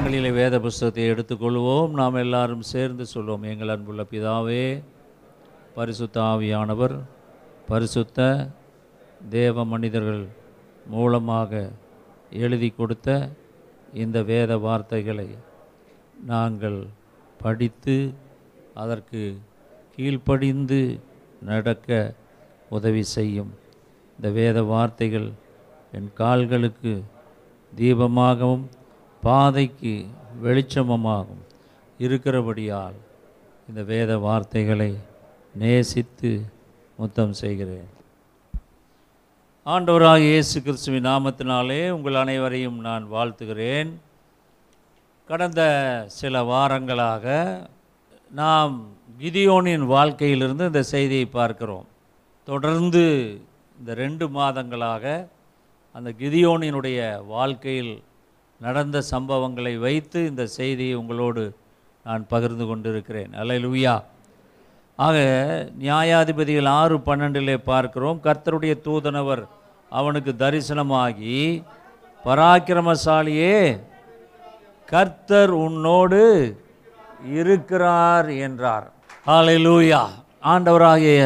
கரங்களிலே வேத புஸ்தகத்தை எடுத்துக்கொள்வோம். நாம் எல்லாரும் சேர்ந்து சொல்வோம். எங்கள் அன்புள்ள பிதாவே பரிசுத்த ஆவியானவர் பரிசுத்த தேவ மனிதர்கள் மூலமாக எழுதி கொடுத்த இந்த வேத வார்த்தைகளை நாங்கள் படித்து அதற்கு கீழ்ப்படிந்து நடக்க உதவி செய்யும். இந்த வேத வார்த்தைகள் என் கால்களுக்கு தீபமாகவும் பாதைக்கு வெளிச்சமமாகும். இருக்கிறபடியால் இந்த வேத வார்த்தைகளை நேசித்து முத்தம் செய்கிறேன். ஆண்டவராக இயேசு கிறிஸ்துவின் நாமத்தினாலே உங்கள் அனைவரையும் நான் வாழ்த்துகிறேன். கடந்த சில வாரங்களாக நாம் கிதியோனின் வாழ்க்கையிலிருந்து இந்த செய்தியை பார்க்கிறோம். தொடர்ந்து இந்த ரெண்டு மாதங்களாக அந்த கிதியோனினுடைய வாழ்க்கையில் நடந்த சம்பவங்களை வைத்து இந்த செய்தியை உங்களோடு நான் பகிர்ந்து கொண்டிருக்கிறேன். லூயா ஆக நியாயாதிபதிகள் ஆறு பன்னெண்டிலே பார்க்கிறோம். கர்த்தருடைய தூதனவர் அவனுக்கு தரிசனமாகி பராக்கிரமசாலியே கர்த்தர் உன்னோடு இருக்கிறார் என்றார். ஹalleluya ஆண்டவராகிய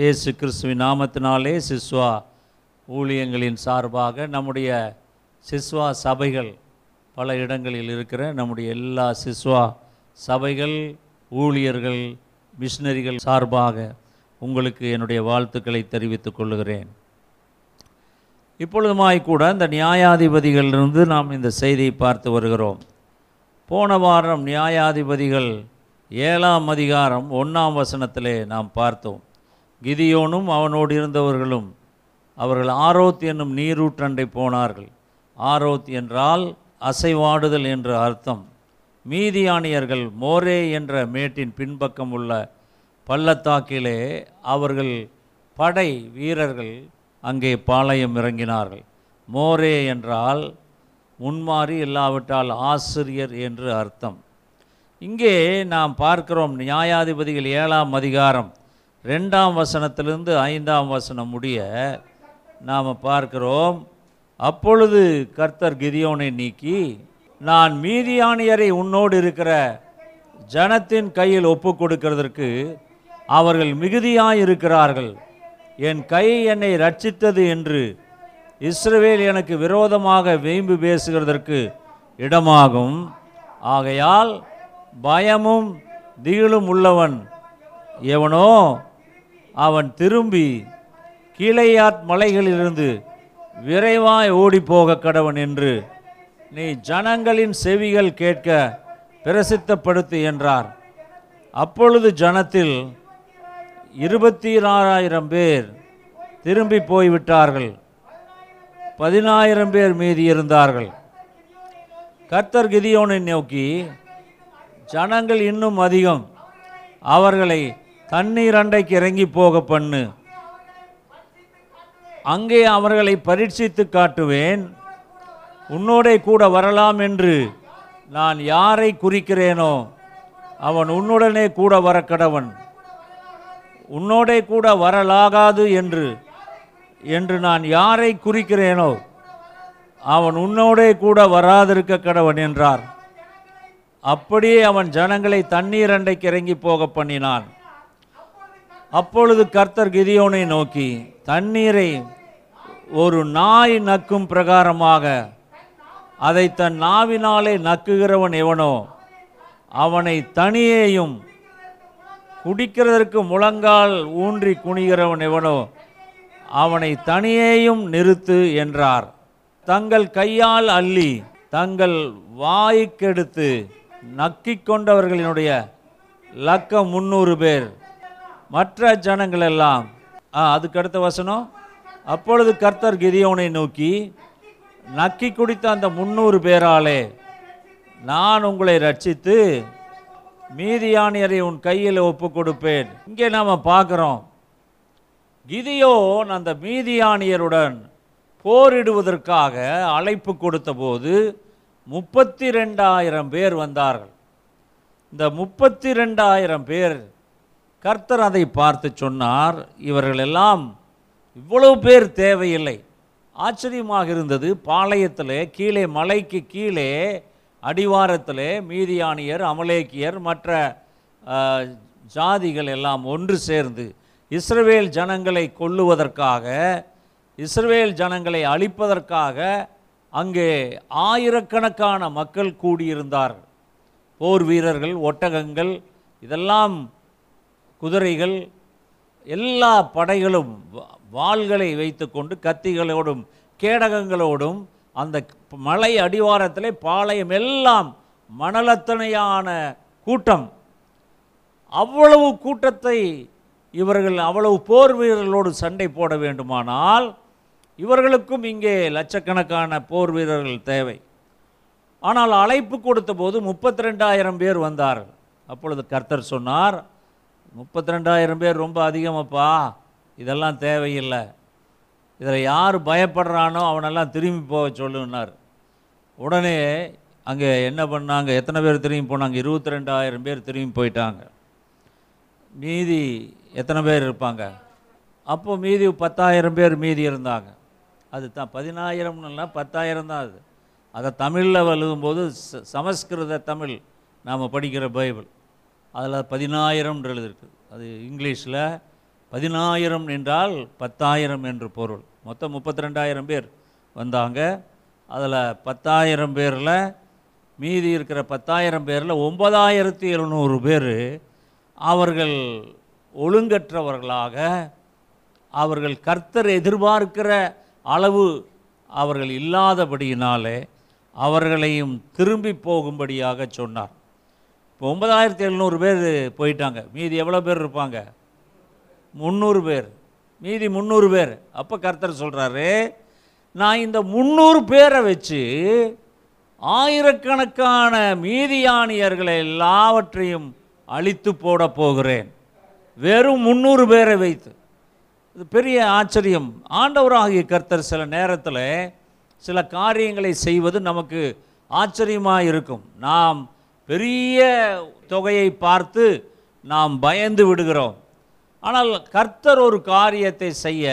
இயேசு கிறிஸ்துவின் நாமத்தினாலே சிஸ்வா ஊழியங்களின் சார்பாக நம்முடைய சிஸ்வா சபைகள் பல இடங்களில் இருக்கிற நம்முடைய எல்லா சிஸ்வா சபைகள் ஊழியர்கள் மிஷினரிகள் சார்பாக உங்களுக்கு என்னுடைய வாழ்த்துக்களை தெரிவித்துக் கொள்கிறேன் இப்பொழுதுமாய்க்கூட இந்த நியாயாதிபதிகளிலிருந்து நாம் இந்த செய்தியை பார்த்து வருகிறோம். போன வாரம் நியாயாதிபதிகள் ஏழாம் அதிகாரம் ஒன்றாம் வசனத்திலே நாம் பார்த்தோம். கிதியோனும் அவனோடு இருந்தவர்களும் அவர்கள் ஆரோத் என்னும் நீரூற்றண்டை போனார்கள். ஆரோத் என்றால் அசைவாடுதல் என்று அர்த்தம். மீதியானியர்கள் மோரே என்ற மேட்டின் பின்பக்கம் உள்ள பள்ளத்தாக்கிலே அவர்கள் படை வீரர்கள் அங்கே பாளையம் இறங்கினார்கள். மோரே என்றால் முன்மாறி இல்லாவிட்டால் ஆசிரியர் என்று அர்த்தம். இங்கே நாம் பார்க்கிறோம் நியாயாதிபதிகள் ஏழாம் அதிகாரம் ரெண்டாம் வசனத்திலிருந்து ஐந்தாம் வசனம் முடிய நாம் பார்க்கிறோம் அப்பொழுது கர்த்தர் கிதியோனை நீக்கி நான் மீதியானியரை உன்னோடு இருக்கிற ஜனத்தின் கையில் ஒப்பு கொடுக்கிறதற்கு அவர்கள் மிகுதியாயிருக்கிறார்கள். என் கை என்னை ரட்சித்தது என்று இஸ்ரவேல் எனக்கு விரோதமாக வேம்பு பேசுகிறதற்கு இடமாகும். ஆகையால் பயமும் திகிலும் உள்ளவன் எவனோ அவன் திரும்பி கீழையாத் மலைகளிலிருந்து விரைவாய் ஓடிப்போக கடவன் என்று நீ ஜனங்களின் செவிகள் கேட்க பிரசித்தப்படுத்து என்றார். அப்பொழுது ஜனத்தில் இருபத்தி ஆறாயிரம் பேர் திரும்பி போய்விட்டார்கள். பதினாயிரம் பேர் மீதி இருந்தார்கள். கர்த்தர் கிதியோனை நோக்கி ஜனங்கள் இன்னும் அதிகம். அவர்களை தண்ணீர் அண்டைக்கு இறங்கி போக பண்ணு. அங்கே அவர்களை பரீட்சித்து காட்டுவேன். உன்னோடே கூட வரலாம் என்று நான் யாரை குறிக்கிறேனோ அவன் உன்னுடனே கூட வர கடவன் உன்னோடே கூட வரலாகாது என்று என்று நான் யாரை குறிக்கிறேனோ அவன் உன்னோடே கூட வராதிருக்க கடவன் என்றார். அப்படியே அவன் ஜனங்களை தண்ணீர் அண்டைக்கு இறங்கி போக பண்ணினான். அப்பொழுது கர்த்தர் கிதியோனை நோக்கி தண்ணீரை ஒரு நாய் நக்கும் பிரகாரமாக அதை தன் நாவினாலே நக்குகிறவன் எவனோ அவனை தனியேயும் குடிக்கிறதற்கு முழங்கால் ஊன்றி குனிகிறவன் எவனோ அவனை தனியேயும் நிறுத்து என்றார். தங்கள் கையால் அள்ளி தங்கள் வாய்க்கெடுத்து நக்கிக் கொண்டவர்களினுடைய லக்கம் முந்நூறு பேர். மற்ற ஜனங்களெல்லாம் ஆ அதுக்கு அடுத்த வசனம். அப்பொழுது கர்த்தர் கிதியோனை நோக்கி நக்கி குடித்த அந்த முந்நூறு பேராலே நான் உங்களை ரட்சித்து மீதியானியரை உன் கையில் ஒப்பு கொடுப்பேன் இங்கே நாம் பார்க்குறோம் கிதியோன் அந்த மீதியானியருடன் போரிடுவதற்காக அழைப்பு கொடுத்தபோது முப்பத்தி ரெண்டாயிரம் பேர் வந்தார்கள். இந்த முப்பத்தி ரெண்டாயிரம் பேர் கர்த்தர் அதை பார்த்து சொன்னார் இவர்களெல்லாம் இவ்வளவு பேர் தேவையில்லை. ஆச்சரியமாக இருந்தது. பாளையத்தில் கீழே மலைக்கு கீழே அடிவாரத்தில் மீதியானியர் அமலேக்கியர் மற்ற ஜாதிகள் எல்லாம் ஒன்று சேர்ந்து இஸ்ரவேல் ஜனங்களை கொல்லுவதற்காக இஸ்ரவேல் ஜனங்களை அழிப்பதற்காக அங்கே ஆயிரக்கணக்கான மக்கள் கூடியிருந்தார்கள். போர் வீரர்கள் ஒட்டகங்கள் இதெல்லாம் குதிரைகள் எல்லா படைகளும் வாள்களை வைத்துக்கொண்டு கத்திகளோடும் கேடகங்களோடும் அந்த மலை அடிவாரத்தில் பாளையம் எல்லாம் மணலத்தனையான கூட்டம். அவ்வளவு கூட்டத்தை இவர்கள் அவ்வளவு போர் வீரர்களோடு சண்டை போட வேண்டுமானால் இவர்களுக்கும் இங்கே லட்சக்கணக்கான போர் வீரர்கள் தேவை. ஆனால் அழைப்பு கொடுத்த போது முப்பத்தி ரெண்டாயிரம் பேர் வந்தார்கள். அப்பொழுது கர்த்தர் சொன்னார் முப்பத்தி ரெண்டாயிரம் பேர் ரொம்ப அதிகமாப்பா. இதெல்லாம் தேவையில்லை. இதில் யார் பயப்படுறானோ அவனெல்லாம் திரும்பி போக சொல்லுன்னார். உடனே அங்கே என்ன பண்ணாங்க? எத்தனை பேர் திரும்பி போனாங்க? இருபத்தி ரெண்டாயிரம் பேர் திரும்பி போயிட்டாங்க. மீதி எத்தனை பேர் இருப்பாங்க? அப்போது மீதி பத்தாயிரம் பேர் மீதி இருந்தாங்க. அது தான் பதினாயிரம்னுலாம் பத்தாயிரம் தான் அது. அதை தமிழில் எழுதும்போது ச சமஸ்கிருத தமிழ் நாம் படிக்கிற பைபிள். அதில் பதினாயிரம் எழுதிருக்கு அது இங்கிலீஷில் பதினாயிரம் என்றால் பத்தாயிரம் என்று பொருள். மொத்தம் முப்பத்தி ரெண்டாயிரம் பேர் வந்தாங்க. அதில் பத்தாயிரம் பேரில் மீதி இருக்கிற பத்தாயிரம் பேரில் ஒன்பதாயிரத்தி எழுநூறு பேர் அவர்கள் ஒழுங்கற்றவர்களாக அவர்கள் கர்த்தர் எதிர்பார்க்கிற அளவு அவர்கள் இல்லாதபடியினாலே அவர்களையும் திரும்பி போகும்படியாக சொன்னார். இப்போ ஒன்பதாயிரத்தி எழுநூறு பேர் போயிட்டாங்க. மீதி எவ்வளோ பேர் இருப்பாங்க? முந்நூறு பேர். மீதி முந்நூறு பேர். அப்போ கர்த்தர் சொல்கிறாரு நான் இந்த முந்நூறு பேரை வச்சு ஆயிரக்கணக்கான மீதியானியர்களை எல்லாவற்றையும் அழித்து போட போகிறேன். வெறும் முந்நூறு பேரை வைத்து. இது பெரிய ஆச்சரியம். ஆண்டவராகிய கர்த்தர் சில நேரத்தில் சில காரியங்களை செய்வது நமக்கு ஆச்சரியமாக இருக்கும் நாம் பெரிய தொகையை பார்த்து நாம் பயந்து விடுகிறோம். ஆனால் கர்த்தர் ஒரு காரியத்தை செய்ய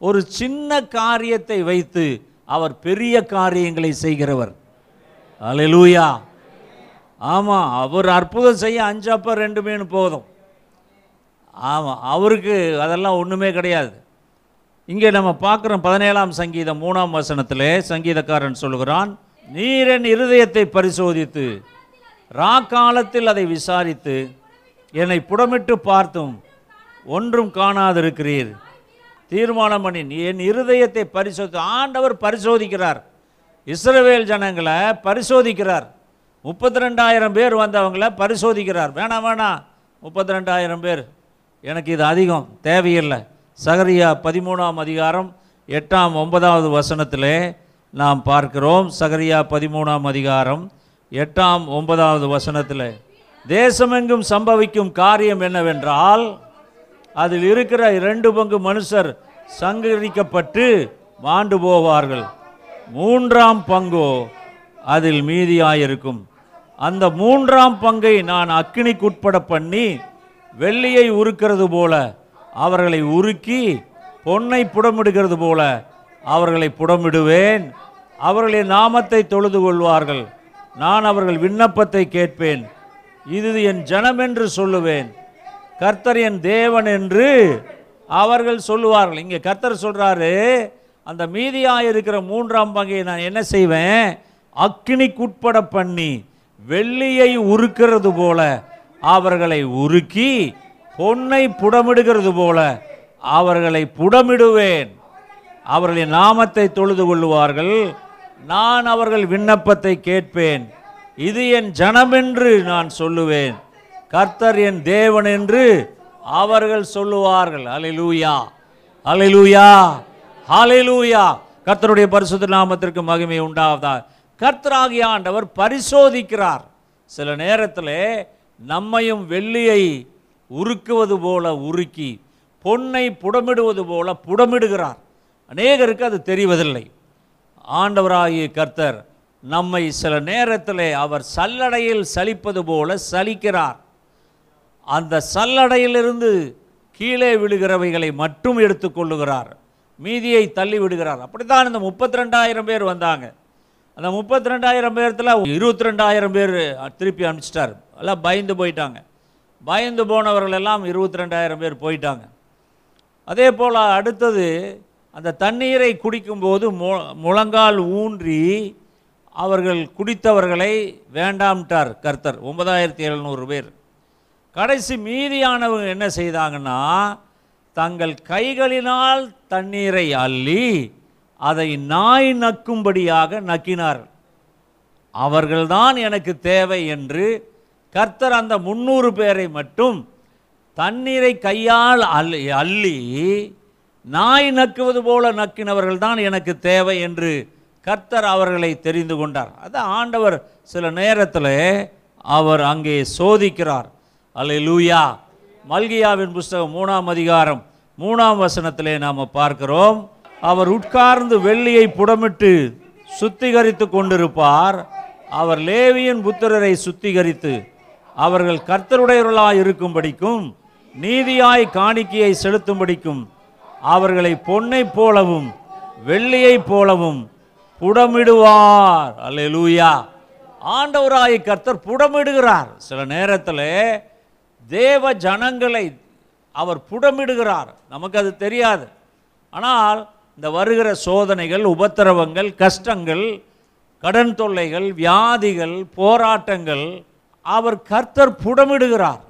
ஒரு சின்ன காரியத்தை வைத்து அவர் பெரிய காரியங்களை செய்கிறவர். அலலூயா ஆமாம் அவர் அற்புதம் செய்ய அஞ்சப்போ ரெண்டுமேனு ரெண்டு மீன் போதும். ஆமாம் அவருக்கு அதெல்லாம் ஒன்றுமே கிடையாது. இங்கே நம்ம பார்க்குறோம் பதினேழாம் சங்கீதம் மூணாம் வசனத்திலே சங்கீதக்காரன் சொல்கிறான் நீர் என் இருதயத்தை பரிசோதித்து ராக்காலத்தில் அதை விசாரித்து என்னை புடமிட்டு பார்த்தும் ஒன்றும் காணாதிருக்கிறீர். தீர்மானம் பண்ணி என் இருதயத்தை பரிசோதி ஆண்டவர் பரிசோதிக்கிறார். இஸ்ரவேல் ஜனங்களை பரிசோதிக்கிறார். முப்பத்தி ரெண்டாயிரம் பேர் வந்தவங்கள பரிசோதிக்கிறார். வேணாம் வேணாம். முப்பத்தி ரெண்டாயிரம் பேர். எனக்கு இது அதிகம் தேவையில்லை. சகரியா பதிமூணாம் அதிகாரம் எட்டாம் ஒன்பதாவது வசனத்திலே நாம் பார்க்கிறோம். சகரியா பதிமூணாம் அதிகாரம் எட்டாம் ஒன்பதாவது வசனத்தில் தேசமெங்கும் சம்பவிக்கும் காரியம் என்னவென்றால் அதில் இருக்கிற இரண்டு பங்கு மனுஷர் சங்கரிக்கப்பட்டு மாண்டு போவார்கள். மூன்றாம் பங்கோ அதில் மீதியாயிருக்கும். அந்த மூன்றாம் பங்கை நான் அக்கினிக்குட்பட பண்ணி வெள்ளியை உருக்கிறது போல அவர்களை உருக்கி பொன்னை புடமிடுகிறது போல அவர்களை புடமிடுவேன். அவர்களின் நாமத்தை தொழுது கொள்வார்கள். நான் அவர்கள் விண்ணப்பத்தை கேட்பேன். இது என் ஜனம் என்று சொல்லுவேன். கர்த்தர் என் தேவன் என்று அவர்கள் சொல்லுவார்கள். இங்கே கர்த்தர் சொல்கிறாரு அந்த மீதியாக இருக்கிற மூன்றாம் பங்கை நான் என்ன செய்வேன்? அக்கினிக்குட்பட பண்ணி வெள்ளியை உருக்கிறது போல அவர்களை உருக்கி பொன்னை புடமிடுகிறது போல அவர்களை புடமிடுவேன். அவர்களின் நாமத்தை தொழுது கொள்ளுவார்கள். நான் அவர்கள் விண்ணப்பத்தை கேட்பேன். இது என் ஜனமென்று நான் சொல்லுவேன். கர்த்தர் என் தேவன் என்று அவர்கள் சொல்லுவார்கள். அலைலூயா அலைலூயா ஹalleluya. கர்த்தருடைய பரிசுத்த நாமத்திற்கு மகிமை உண்டாவதா கர்த்தராகிய ஆண்டவர் பரிசோதிக்கிறார். சில நேரத்தில் நம்மையும் வெள்ளியை உருக்குவது போல உருக்கி பொன்னை புடமிடுவது போல புடமிடுகிறார். அநேகருக்கு அது தெரிவதில்லை. ஆண்டவராகிய கர்த்தர் நம்மை சில நேரத்தில் அவர் சல்லடையில் சலிப்பது போல சலிக்கிறார். அந்த சல்லடையிலிருந்து கீழே விழுகிறவைகளை மட்டும் எடுத்துக்கொள்ளுகிறார் மீதியை தள்ளி விடுகிறார். அப்படித்தான் இந்த முப்பத்தி ரெண்டாயிரம் பேர் வந்தாங்க. அந்த முப்பத்தி ரெண்டாயிரம் பேர்த்தில் இருபத்தி ரெண்டாயிரம் பேர் திருப்பி அனுப்பிச்சிட்டார். எல்லாம் பயந்து போயிட்டாங்க. பயந்து போனவர்கள் எல்லாம் இருபத்தி ரெண்டாயிரம் பேர் போயிட்டாங்க. அதே போல் அடுத்தது அந்த தண்ணீரை குடிக்கும்போது மு முழங்கால் ஊன்றி அவர்கள் குடித்தவர்களை வேண்டாம்ட்டார் கர்த்தர். ஒன்பதாயிரத்தி எழுநூறு பேர். கடைசி மீதியானவங்க என்ன செய்தாங்கன்னா தங்கள் கைகளினால் தண்ணீரை அள்ளி அதை நாய் நக்கும்படியாக நக்கினார். அவர்கள்தான் எனக்கு தேவை என்று கர்த்தர் அந்த முந்நூறு பேரை மட்டும் தண்ணீரை கையால் அள்ளி அள்ளி நாய் நக்குவது போல நக்கினவர்கள் தான் எனக்கு தேவை என்று கர்த்தர் அவர்களை தெரிந்து கொண்டார். அது ஆண்டவர் சில நேரத்தில் அவர் அங்கே சோதிக்கிறார். அல்லேலூயா. மல்கியாவின் புஸ்தகம் மூணாம் அதிகாரம் மூணாம் வசனத்திலே நாம் பார்க்கிறோம். அவர் உட்கார்ந்து வெள்ளியை புடமிட்டு சுத்திகரித்து கொண்டிருப்பார். அவர் லேவியின் புத்திரரை சுத்திகரித்து அவர்கள் கர்த்தருடையவர்களாய் இருக்கும்படிக்கும் நீதியாய் காணிக்கையை செலுத்தும்படிக்கும் அவர்களை பொன்னைப் போலவும் வெள்ளியைப் போலவும் புடமிடுவார். அல்லேலூயா. ஆண்டவராய கர்த்தர் புடமிடுகிறார். சில நேரத்தில் தேவ ஜனங்களை அவர் புடமிடுகிறார். நமக்கு அது தெரியாது. ஆனால் இந்த வருகிற சோதனைகள் உபத்திரவங்கள் கஷ்டங்கள் கடன் தொல்லைகள் வியாதிகள் போராட்டங்கள் அவர் கர்த்தர் புடமிடுகிறார்.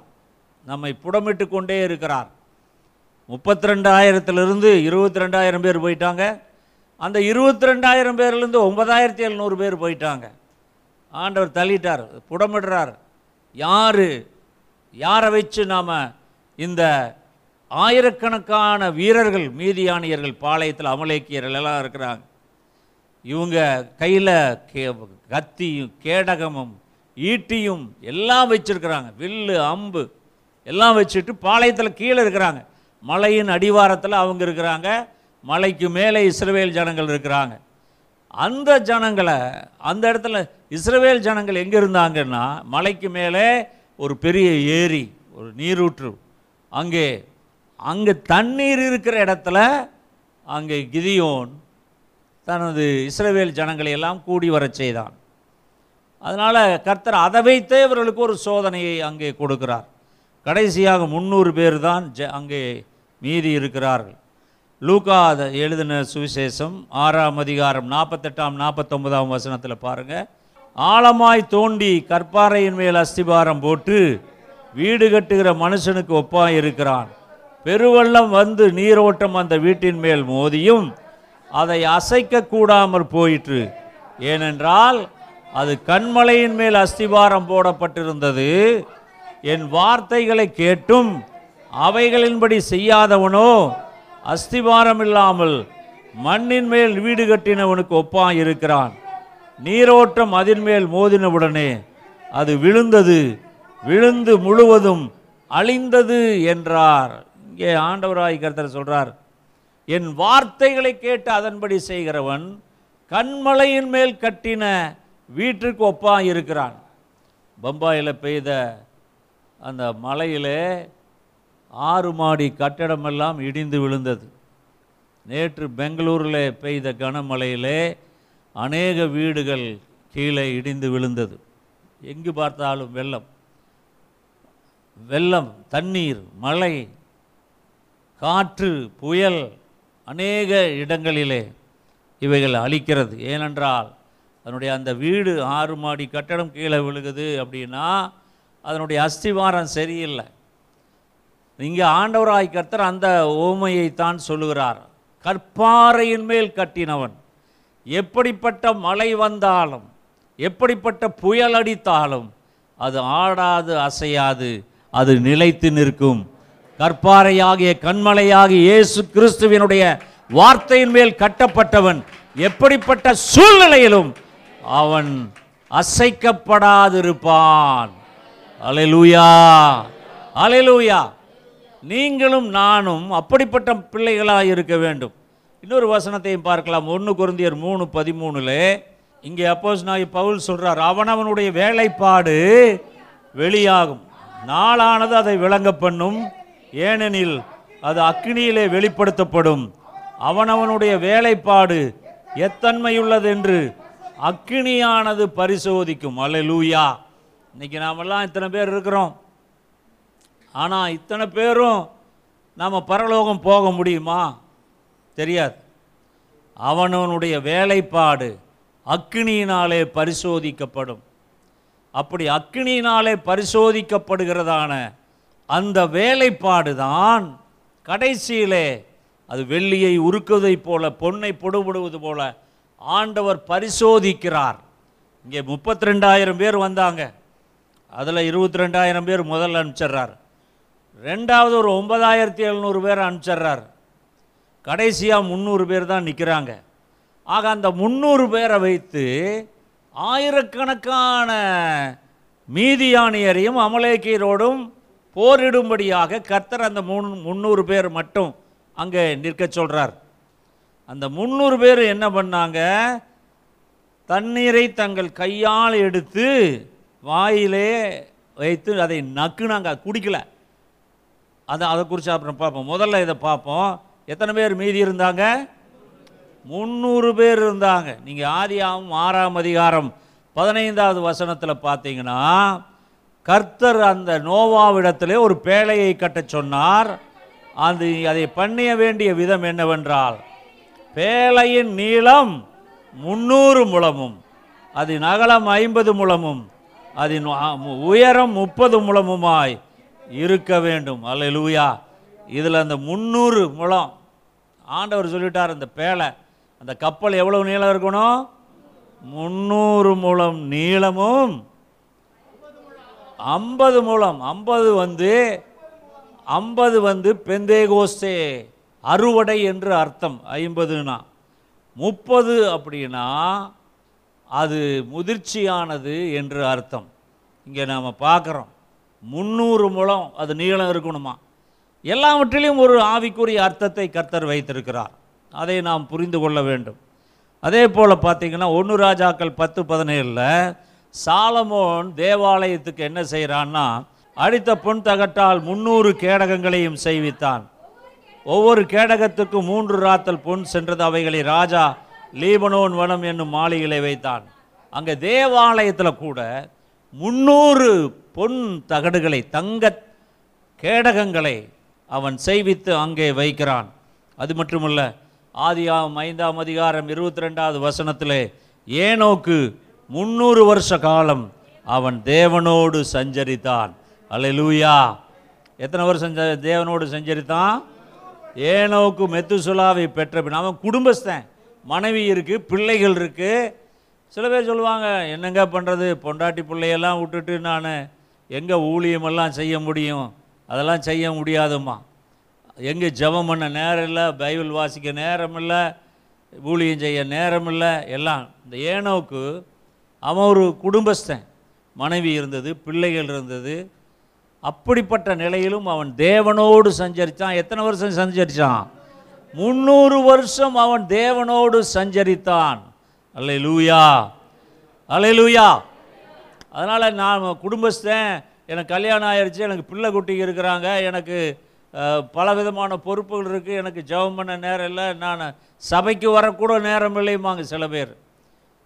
நம்மை புடமிட்டு கொண்டே இருக்கிறார். முப்பத்தி ரெண்டாயிரத்துலேருந்து இருபத்தி ரெண்டாயிரம் பேர் போயிட்டாங்க. அந்த இருபத்தி ரெண்டாயிரம் பேர்லேருந்து ஒன்பதாயிரத்தி எழுநூறு பேர் போயிட்டாங்க. ஆண்டவர் தள்ளிட்டார் புடமிடுறார். யார்? யாரை வச்சு நாம் இந்த ஆயிரக்கணக்கான வீரர்கள் மீதியானியர்கள் பாளையத்தில் அமலேக்கியர்கள் எல்லாம் இருக்கிறாங்க. இவங்க கையில் கே கத்தியும் கேடகமும் ஈட்டியும் எல்லாம் வச்சுருக்கிறாங்க. வில்லு அம்பு எல்லாம் வச்சுட்டு பாளையத்தில் கீழே இருக்கிறாங்க. மலையின் அடிவாரத்தில் அவங்க இருக்கிறாங்க. மலைக்கு மேலே இஸ்ரவேல் ஜனங்கள் இருக்கிறாங்க. அந்த ஜனங்களை அந்த இடத்துல இஸ்ரவேல் ஜனங்கள் எங்கே இருந்தாங்கன்னா மலைக்கு மேலே ஒரு பெரிய ஏரி ஒரு நீரூற்று. அங்கே அங்கே தண்ணீர் இருக்கிற இடத்துல அங்கே கிதியோன் தனது இஸ்ரவேல் ஜனங்களை எல்லாம் கூடி வரச் செய்தான். அதனால் கர்த்தர் அதை வைத்தே இவர்களுக்கு ஒரு சோதனையை அங்கே கொடுக்கிறார். கடைசியாக முந்நூறு பேர் தான் ஜ அங்கே மீதி இருக்கிறார்கள். லூகா அதை எழுதின சுவிசேஷம் ஆறாம் அதிகாரம் நாற்பத்தெட்டாம் நாற்பத்தொன்பதாம் வசனத்தில் பாருங்கள் ஆழமாய் தோண்டி கற்பாறையின் மேல் அஸ்திபாரம் போட்டு வீடு கட்டுகிற மனுஷனுக்கு ஒப்பாக இருக்கிறான். பெருவெள்ளம் வந்து நீரோட்டம் அந்த வீட்டின் மேல் மோதியும் அதை அசைக்க கூடாமல் போயிற்று. ஏனென்றால் அது கண்மலையின் மேல் அஸ்திபாரம் போடப்பட்டிருந்தது. என் வார்த்தைகளை கேட்டும் அவைகளின்படி செய்யாதவனோ அஸ்திபாரம் இல்லாமல் மண்ணின் மேல் வீடு கட்டினவனுக்கு ஒப்பாய் இருக்கிறான் நீரோட்டம் அதன் மேல் மோதினவுடனே அது விழுந்தது விழுந்து முழுவதும் அழிந்தது என்றார். இங்கே ஆண்டவராய் கர்த்தர் சொல்றார் என் வார்த்தைகளை கேட்டு அதன்படி செய்கிறவன் கண்மலையின் மேல் கட்டின வீட்டிற்கு ஒப்பாய் இருக்கிறான் பம்பாயில் பெய்த அந்த மலையிலே ஆறு மாடி கட்டடமெல்லாம் இடிந்து விழுந்தது. நேற்று பெங்களூரில் பெய்த கனமழையிலே அநேக வீடுகள் கீழே இடிந்து விழுந்தது. எங்கு பார்த்தாலும் வெள்ளம். வெள்ளம் தண்ணீர் மழை காற்று புயல் அநேக இடங்களிலே இவைகள் அழிக்கிறது. ஏனென்றால் அதனுடைய அந்த வீடு ஆறு மாடி கட்டடம் கீழே விழுகுது அப்படின்னா அதனுடைய அஸ்திவாரம் சரியில்லை. இங்கே ஆண்டவராய் கர்த்தர் அந்த ஓமையைத்தான் சொல்லுகிறார். கற்பாறையின் மேல் கட்டினவன் எப்படிப்பட்ட மழை வந்தாலும் எப்படிப்பட்ட புயல் அடித்தாலும் அது ஆடாது அசையாது அது நிலைத்து நிற்கும். கற்பாறையாகிய கண்மலையாகிய இயேசு கிறிஸ்துவினுடைய வார்த்தையின் மேல் கட்டப்பட்டவன் எப்படிப்பட்ட சூழ்நிலையிலும் அவன் அசைக்கப்படாதிருப்பான். அலைலூயா அலைலூயா நீங்களும் நானும் அப்படிப்பட்ட பிள்ளைகளாக இருக்க வேண்டும். இன்னொரு வசனத்தையும் பார்க்கலாம். ஒன்று குருந்தியர் மூணு பதிமூணுல இங்கே அப்போஸ் நான் பவுல் சொல்கிறார் அவனவனுடைய வேலைப்பாடு வெளியாகும். நாளானது அதை விளங்க பண்ணும். ஏனெனில் அது அக்னியிலே வெளிப்படுத்தப்படும். அவனவனுடைய வேலைப்பாடு எத்தன்மையுள்ளது என்று அக்கினியானது பரிசோதிக்கும். அல்லேலூயா. இன்னைக்கு நாமெல்லாம் இத்தனை பேர் இருக்கிறோம். ஆனால் இத்தனை பேரும் நாம் பரலோகம் போக முடியுமா? தெரியாது. அவனவனுடைய வேலைப்பாடு அக்கினியினாலே பரிசோதிக்கப்படும். அப்படி அக்னியினாலே பரிசோதிக்கப்படுகிறதான அந்த வேலைப்பாடு தான் கடைசியிலே அது வெள்ளியை உருக்குவதைப் போல பொன்னை பொடுபடுவது போல ஆண்டவர் பரிசோதிக்கிறார். இங்கே முப்பத்தி ரெண்டாயிரம் பேர் வந்தாங்க. அதில் இருபத்தி ரெண்டாயிரம் பேர் முதல்ல அனுப்பிச்சிட்றாரு. ரெண்டாவது ஒரு ஒன்பதாயிரத்தி எழுநூறு பேர் அனுப்பிச்சிட்றார். கடைசியாக முந்நூறு பேர் தான் நிற்கிறாங்க ஆக அந்த முந்நூறு பேரை வைத்து ஆயிரக்கணக்கான மீதியானியரையும் அமலேக்கியரோடும் போரிடும்படியாக கர்த்தர் அந்த மூணு முந்நூறு பேர் மட்டும் அங்கே நிற்க சொல்கிறார் அந்த முந்நூறு பேர் என்ன பண்ணாங்க? தண்ணீரை தங்கள் கையால் எடுத்து வாயிலே வைத்து அதை நக்குனாங்க குடிக்கலை. அதை அதை குறித்து அப்புறம் பார்ப்போம். முதல்ல இதை பார்ப்போம். எத்தனை பேர் மீதி இருந்தாங்க? முந்நூறு பேர் இருந்தாங்க. நீங்கள் ஆதியாவும் ஆறாம் அதிகாரம் பதினைந்தாவது வசனத்தில் பார்த்தீங்கன்னா கர்த்தர் அந்த நோவாவிடத்திலே ஒரு பேழையை கட்டச் சொன்னார். அது அதை பண்ணிய வேண்டிய விதம் என்னவென்றால் பேழையின் நீளம் முந்நூறு முழமும் அதன் அகலம் ஐம்பது முழமும் அதன் உயரம் முப்பது முழமுமாய் இருக்க வேண்டும். அல்ல லூயா இதில் அந்த முந்நூறு முழம். ஆண்டவர் சொல்லிட்டார் அந்த பேலை அந்த கப்பல் எவ்வளவு நீளம் இருக்கணும்? முந்நூறு முழம் நீளமும் ஐம்பது முழம். ஐம்பது வந்து ஐம்பது வந்து பெந்தேகோஸ்தே. அறுவடை என்று அர்த்தம். ஐம்பதுனா. முப்பது அப்படின்னா அது முதிர்ச்சியானது என்று அர்த்தம். இங்கே நாம் பார்க்குறோம். முந்நூறு முழம் அது நீளம் இருக்கணுமா? எல்லாவற்றிலும் ஒரு ஆவிக்குரிய அர்த்தத்தை கர்த்தர் வைத்திருக்கிறார். அதை நாம் புரிந்து கொள்ள வேண்டும். அதே போல் பார்த்தீங்கன்னா ஒன்று ராஜாக்கள் பத்து பதினேழில் சாலமோன் தேவாலயத்துக்கு என்ன செய்கிறான்னா அடித்த பொன் தகட்டால் முந்நூறு கேடகங்களையும் செய்வித்தான். ஒவ்வொரு கேடகத்துக்கும் மூன்று ராத்தல் பொன் சென்றது. அவைகளை ராஜா லீபனோன் வனம் என்னும் மாளிகையிலே வைத்தான். அங்கே தேவாலயத்தில் கூட முந்நூறு பொன் தகடுகளை தங்க கேடகங்களை அவன் செய்வித்து அங்கே வைக்கிறான். அது மட்டுமல்ல ஆதியாம் ஐந்தாம் அதிகாரம் இருபத்தி ரெண்டாவது வசனத்திலே ஏனோக்கு முந்நூறு வருஷ காலம் அவன் தேவனோடு சஞ்சரித்தான். அல்லேலூயா. எத்தனை வருஷம் தேவனோடு சஞ்சரித்தான்? ஏனோக்கு மெத்துசுலாவை பெற்ற பின் அவன் குடும்பஸ்தன் மனைவி இருக்குது பிள்ளைகள் இருக்குது சில பேர் சொல்லுவாங்க என்னங்க பண்ணுறது பொண்டாட்டி பிள்ளையெல்லாம் விட்டுட்டு நான் எங்கே ஊழியமெல்லாம் செய்ய முடியும்? அதெல்லாம் செய்ய முடியாதும்மா. எங்கே ஜெபம் பண்ண நேரம் இல்லை பைபிள் வாசிக்க நேரம் இல்லை ஊழியம் செய்ய நேரம் இல்லை எல்லாம். இந்த ஏனோவுக்கு அவன் ஒரு குடும்பஸ்தன். மனைவி இருந்தது பிள்ளைகள் இருந்தது. அப்படிப்பட்ட நிலையிலும் அவன் தேவனோடு சஞ்சரித்தான். எத்தனை வருஷம் சஞ்சரித்தான்? முந்நூறு வருஷம் அவன் தேவனோடு சஞ்சரித்தான். அல்ல லூயா அலை லூயா அதனால் நான் குடும்பஸ்தன் எனக்கு கல்யாணம் ஆயிடுச்சு எனக்கு பிள்ளை குட்டி இருக்கிறாங்க எனக்கு பல விதமான பொறுப்புகள் இருக்குது எனக்கு ஜெபம் பண்ண நேரம் இல்லை நான் சபைக்கு வரக்கூட நேரம் இல்லையுமாங்க சில பேர்.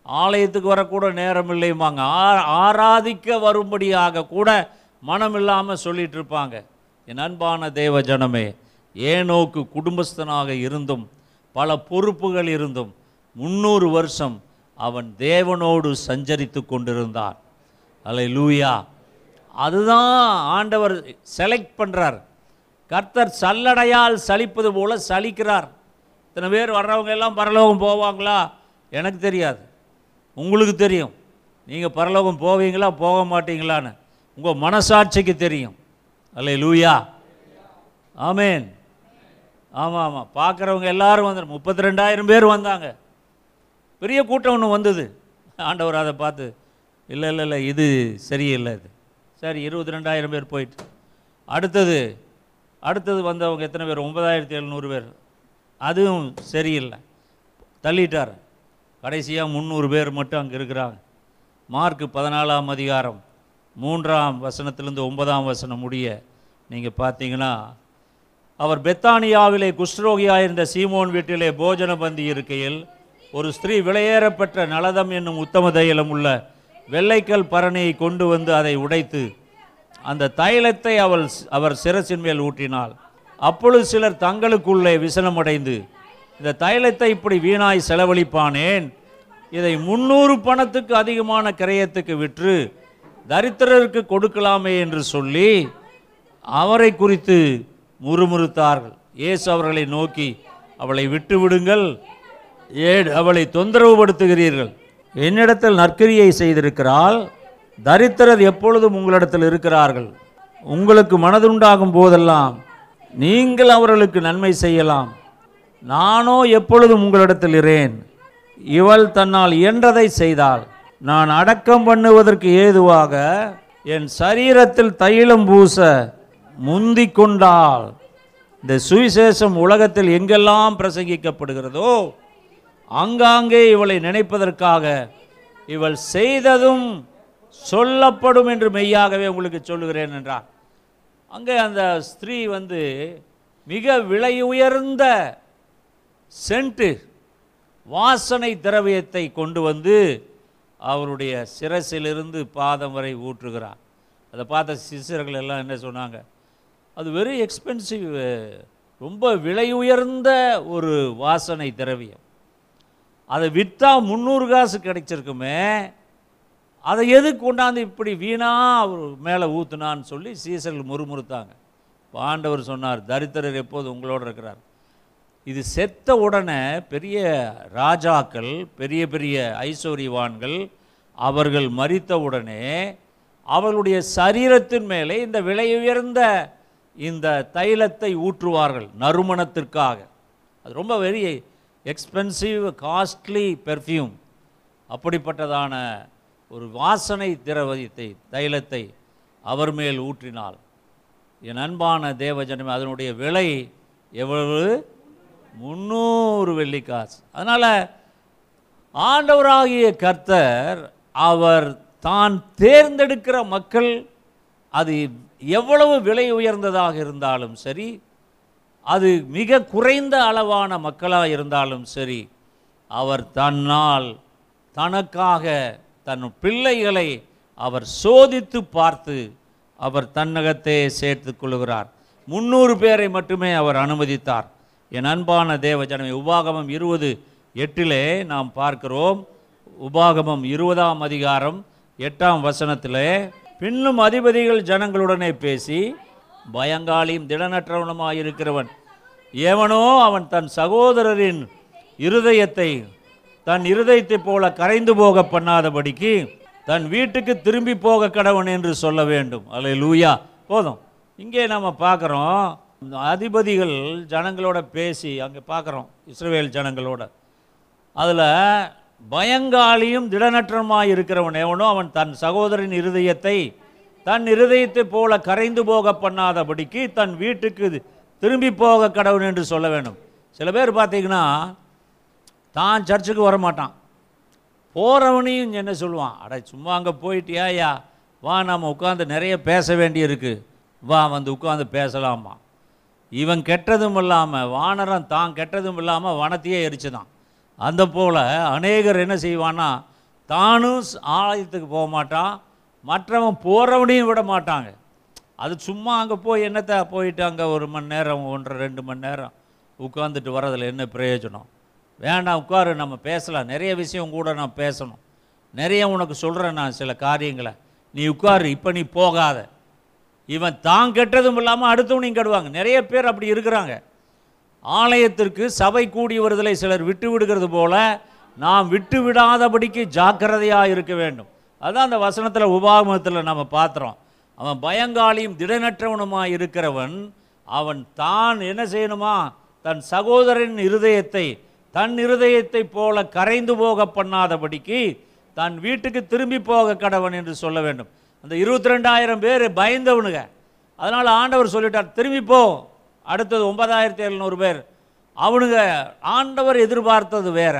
ஆலயத்துக்கு வரக்கூட நேரம் இல்லைம்பாங்க. ஆ- ஆராதிக்க வரும்படியாக கூட மனம் இல்லாமல் சொல்லிட்டு இருப்பாங்க. என் அன்பான தேவ ஜனமே ஏனோக்கு குடும்பஸ்தனாக இருந்தும் பல பொறுப்புகள் இருந்தும் முந்நூறு வருஷம் அவன் தேவனோடு சஞ்சரித்து கொண்டிருந்தான். அலை லூயா அதுதான் ஆண்டவர் செலக்ட் பண்ணுறார் கர்த்தர் சல்லடையால் சலிப்பது போல சலிக்கிறார். இத்தனை பேர் வர்றவங்க எல்லாம் பரலோகம் போவாங்களா? எனக்கு தெரியாது. உங்களுக்கு தெரியும். நீங்கள் பரலோகம் போவீங்களா போக மாட்டீங்களான்னு. உங்கள் மனசாட்சிக்கு தெரியும். அல்ல லூயா ஆமேன் ஆமாம் ஆமாம் பார்க்குறவங்க எல்லாரும் வந்து முப்பத்தி ரெண்டாயிரம் பேர் வந்தாங்க. பெரிய கூட்டம் ஒன்று வந்தது. ஆண்டவர் அதை பார்த்து இல்லை இல்லை இல்லை இது சரியில்லை இது சரி இருபத்தி ரெண்டாயிரம் பேர் போயிட்டு. அடுத்தது அடுத்தது வந்தவங்க எத்தனை பேர்? ஒன்பதாயிரத்தி எழுநூறு பேர். அதுவும் சரியில்லை. தள்ளிட்டார். கடைசியாக முந்நூறு பேர் மட்டும் அங்கே இருக்கிறாங்க. மார்க்கு பதினாலாம் அதிகாரம். மூன்றாம் வசனத்திலேருந்து ஒன்பதாம் வசனம் முடிய நீங்கள் பார்த்தீங்கன்னா அவர் பெத்தானியாவிலே குஷ்ரோகியாக இருந்த சீமோன் வீட்டிலே போஜன பந்தி இருக்கையில் ஒரு ஸ்திரீ விலையேறப்பெற்ற நலதம் என்னும் உத்தம தைலம் உள்ள வெள்ளைக்கல் பரணியை கொண்டு வந்து அதை உடைத்து அந்த தைலத்தை அவள் அவர் சிரசின் மேல் ஊற்றினாள் அப்பொழுது சிலர் தங்களுக்குள்ளே விசனமடைந்து இந்த தைலத்தை இப்படி வீணாய் செலவழிப்பானேன்? இதை முன்னூறு பணத்துக்கு அதிகமான கிரயத்துக்கு விற்று தரித்திரருக்கு கொடுக்கலாமே என்று சொல்லி அவரை குறித்து முறுமுறுத்தார்கள். இயேசு அவர்களை நோக்கி அவளை விட்டு விடுங்கள். ஏன் அவளை தொந்தரவுபடுத்துகிறீர்கள்? என்னிடத்தில் நற்கிரியை செய்திருக்கிறாள் தரித்திரர் எப்பொழுதும் உங்களிடத்தில் இருக்கிறார்கள். உங்களுக்கு மனதுண்டாகும் போதெல்லாம் நீங்கள் அவர்களுக்கு நன்மை செய்யலாம். நானோ எப்பொழுதும் உங்களிடத்தில் இரேன் இவள் தன்னால் இயன்றதை செய்தாள். நான் அடக்கம் பண்ணுவதற்கு ஏதுவாக என் சரீரத்தில் தைலம் பூச முந்தி கொண்டாள். இந்த சுவிசேஷம் உலகத்தில் எங்கெல்லாம் பிரசங்கிக்கப்படுகிறதோ ஆங்காங்கே இவளை நினைப்பதற்காக இவள் செய்ததும் சொல்லப்படும் என்று மெய்யாகவே உங்களுக்கு சொல்லுகிறேன் என்றார். அங்கே அந்த ஸ்திரீ வந்து மிக விலை உயர்ந்த சென்ட்டு வாசனை திரவியத்தை கொண்டு வந்து அவருடைய சிரசிலிருந்து பாதம் வரை ஊற்றுகிறார். அதை பார்த்த சிசுர்கள் எல்லாம் என்ன சொன்னாங்க? அது வெரி எக்ஸ்பென்சிவ் ரொம்ப விலை உயர்ந்த ஒரு வாசனை திரவியம். அதை விற்றா முந்நூறு காசு கிடைச்சிருக்குமே அதை எதுக்கு கொண்டாந்து இப்படி வீணாக அவர் மேலே ஊற்றுனான்னு சொல்லி சீசர்கள் முறுமுறுத்தாங்க. பாண்டவர் ஆண்டவர் சொன்னார் தரித்திரர் எப்போது உங்களோடு இருக்கிறார்? இது செத்த உடனே பெரிய ராஜாக்கள் பெரிய பெரிய ஐஸ்வர்யவான்கள் அவர்கள் மறித்த உடனே அவர்களுடைய சரீரத்தின் மேலே இந்த விலை உயர்ந்த இந்த தைலத்தை ஊற்றுவார்கள் நறுமணத்திற்காக. அது ரொம்ப வெரி எக்ஸ்பென்சிவ் காஸ்ட்லி பெர்ஃப்யூம் அப்படிப்பட்டதான ஒரு வாசனை திரவதியத்தை தைலத்தை அவர் மேல் ஊற்றினால் என் அன்பான தேவஜனமே அதனுடைய விலை எவ்வளவு? முந்நூறு வெள்ளிக்காசு. அதனால் ஆண்டவராகிய கர்த்தர் அவர் தான் தேர்ந்தெடுக்கிற மக்கள் அது எவ்வளவு விலை உயர்ந்ததாக இருந்தாலும் சரி அது மிக குறைந்த அளவான மக்களாக இருந்தாலும் சரி அவர் தன்னால் தனக்காக தன் பிள்ளைகளை அவர் சோதித்து பார்த்து அவர் தன்னகத்தே சேர்த்து கொள்கிறார் முந்நூறு பேரை மட்டுமே அவர் அனுமதித்தார். என் அன்பான தேவ ஜனமே உபாகமம் இருபது எட்டிலே நாம் பார்க்கிறோம். உபாகமம் இருபதாம் அதிகாரம் எட்டாம் வசனத்திலே பின்னும் அதிபதிகள் ஜனங்களுடனே பேசி பயங்காளியும் திடனற்றவனுமாய் இருக்கிறவன் எவனோ அவன் தன் சகோதரரின் இருதயத்தை தன் இருதயத்தைப் போல கரைந்து போக பண்ணாதபடிக்கு தன் வீட்டுக்கு திரும்பி போக கடவன் என்று சொல்ல வேண்டும். அல்ல லூயா போதும். இங்கே நம்ம பார்க்குறோம். அதிபதிகள் ஜனங்களோட பேசி அங்கே பார்க்குறோம். இஸ்ரேல் ஜனங்களோட. அதில் பயங்காளியும் திடநற்றமாக இருக்கிறவன் எவனோ அவன் தன் சகோதரின் இருதயத்தை தன் இருதயத்தைப் போல கரைந்து போக பண்ணாதபடிக்கு தன் வீட்டுக்கு திரும்பி போக கடவுள் என்று சொல்ல வேண்டும். சில பேர் பார்த்தீங்கன்னா தான் சர்ச்சுக்கு வர மாட்டான் போகிறவனையும் என்ன சொல்லுவான்? அட சும்மா அங்கே போயிட்டியா ஐயா? வா நாம் உட்காந்து நிறைய பேச வேண்டியிருக்கு. வா வந்து உட்காந்து பேசலாமா? இவன் கெட்டதும் இல்லாமல் வானரம் தான் கெட்டதும் இல்லாமல் வனத்தையே எரிச்சுதான். அந்த போல் அநேகர் என்ன செய்வான்னா தானும் ஆலயத்துக்கு போக மாட்டான் மற்றவன் போகிறவனையும் விட மாட்டாங்க அது சும்மா அங்கே போய் என்னத்தை போயிட்டு அங்கே ஒரு மணி நேரம் ஒன்றரை ரெண்டு மணி நேரம் உட்காந்துட்டு வர்றதில் என்ன பிரயோஜனம்? வேண்டாம் உட்காரு நம்ம பேசலாம். நிறைய விஷயம் கூட நான் பேசணும். நிறைய உனக்கு சொல்கிறேன் நான் சில காரியங்களை. நீ உட்காரு இப்போ நீ போகாத. இவன் தான் கெட்டதும் இல்லாமல் அடுத்தவனையும் கெடுவாங்க. நிறைய பேர் அப்படி இருக்கிறாங்க. ஆலயத்திற்கு சபை கூடி வருதலை சிலர் விட்டு விடுகிறது போல நாம் விட்டு விடாதபடிக்கு ஜாக்கிரதையாக இருக்க வேண்டும். அதுதான் அந்த வசனத்தில் உபாகமத்தில் நம்ம பார்த்துறோம் அவன் பயங்காளியும் திடனற்றவனுமாய் இருக்கிறவன் அவன் தான் என்ன செய்யணுமா? தன் சகோதரன் இருதயத்தை தன் இருதயத்தை போல கரைந்து போக பண்ணாதபடிக்கு தன் வீட்டுக்கு திரும்பி போக கடவன் என்று சொல்ல வேண்டும். அந்த இருபத்தி ரெண்டாயிரம் பேர் பயந்தவனுங்க. அதனால் ஆண்டவர் சொல்லிட்டார் திரும்பி போ. அடுத்தது ஒன்பதாயிரத்தி எழுநூறு பேர். அவனுங்க ஆண்டவர் எதிர்பார்த்தது வேற.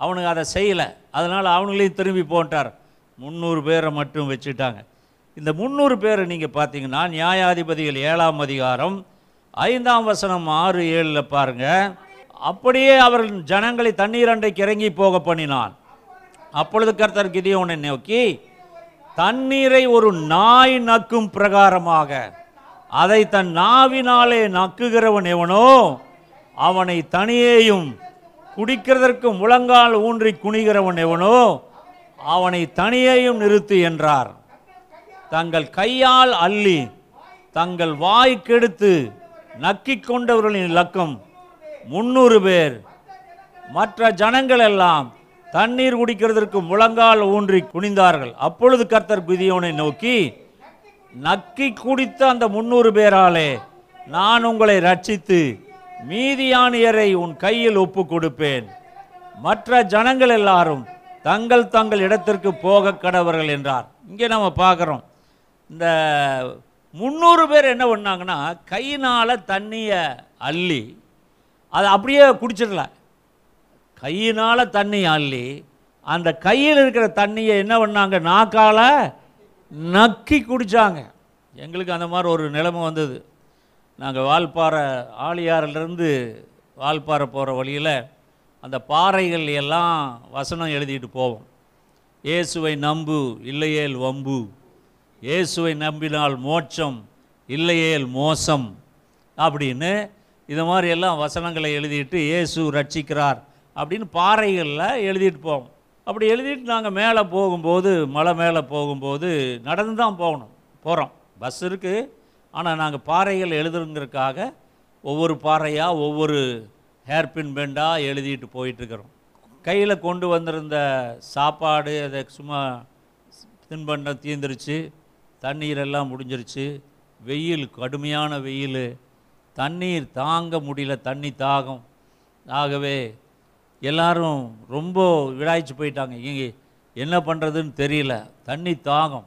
அவனுங்க அதை செய்யலை. அதனால் அவனுங்களையும் திரும்பி போன்ட்டார் முந்நூறு பேரை மட்டும் வச்சுட்டாங்க. இந்த முந்நூறு பேரை நீங்கள் பார்த்தீங்கன்னா நியாயாதிபதிகள் ஏழாம் அதிகாரம் ஐந்தாம் வசனம் ஆறு ஏழில் பாருங்க. அப்படியே அவர் ஜனங்களை தண்ணீர் அன்றைக்கு இறங்கி போக பண்ணினான். அப்பொழுது கர்த்தர் கிதியோனை நோக்கி தண்ணீரை ஒரு நாய் நக்கும் பிரகாரமாக அதை தன் நாவினாலே நக்குகிறவன் எவனோ அவனை தனியேயும் குடிக்கிறதற்கு முழங்கால் ஊன்றி குனிகிறவன் எவனோ அவனை தனியேயும் நிறுத்து என்றார். தங்கள் கையால் அள்ளி தங்கள் வாய் கெடுத்து நக்கிக் கொண்டவர்களின் இலக்கம். முன்னூறு பேர். மற்ற ஜனங்கள் எல்லாம் தண்ணீர் குடிக்கிறதற்கு முழங்கால் ஊன்றி குனிந்தார்கள். அப்பொழுது கர்த்தர் குதியோனை நோக்கி நக்கி குடித்த அந்த முன்னூறு பேராலே நான் உங்களை ரட்சித்து மீதியானியரை உன் கையில் ஒப்பு கொடுப்பேன். மற்ற ஜனங்கள் எல்லாரும் தங்கள் தங்கள் இடத்திற்கு போக கடவர்கள் என்றார். இங்கே நம்ம பார்க்குறோம். இந்த முந்நூறு பேர் என்ன பண்ணாங்கன்னா கையினால் தண்ணியை அள்ளி அதை அப்படியே குடிச்சிடல கையினால் தண்ணி அள்ளி அந்த கையில் இருக்கிற தண்ணியை என்ன பண்ணாங்க? நாக்கால் நக்கி குடித்தாங்க எங்களுக்கு அந்த மாதிரி ஒரு நிலைமை வந்தது. நாங்கள் வால்பாறை ஆளியாரிலிருந்து வால்பாறை போகிற வழியில் அந்த பாறைகள் எல்லாம் வசனம் எழுதிட்டு போவோம். இயேசுவை நம்பு இல்லையேல் வம்பு. இயேசுவை நம்பினால் மோட்சம் இல்லையேல் மோசம் அப்படின்னு இது மாதிரி எல்லாம் வசனங்களை எழுதிட்டு இயேசு ரட்சிக்கிறார் அப்படின்னு பாறைகளில் எழுதிட்டு போவோம் அப்படி எழுதிட்டு நாங்கள் மேலே போகும்போது மலை மேலே போகும்போது நடந்து தான் போகணும். போகிறோம் பஸ் இருக்குது ஆனால் நாங்கள் பாறைகள் எழுதுங்கிறதுக்காக ஒவ்வொரு பாறையாக ஒவ்வொரு ஹேர்பின் பெண்டாக எழுதிட்டு போயிட்டுருக்குறோம். கையில் கொண்டு வந்திருந்த சாப்பாடு அதை சும்மா தின்பண்டம் தீந்துருச்சு. தண்ணீர் எல்லாம் முடிஞ்சிருச்சு. வெயில் கடுமையான வெயில். தண்ணீர் தாங்க முடியல தண்ணி தாகம். ஆகவே எல்லாரும் ரொம்ப விடாய்ச்சி போயிட்டாங்க. இங்கே என்ன பண்ணுறதுன்னு தெரியல. தண்ணி தாகம்.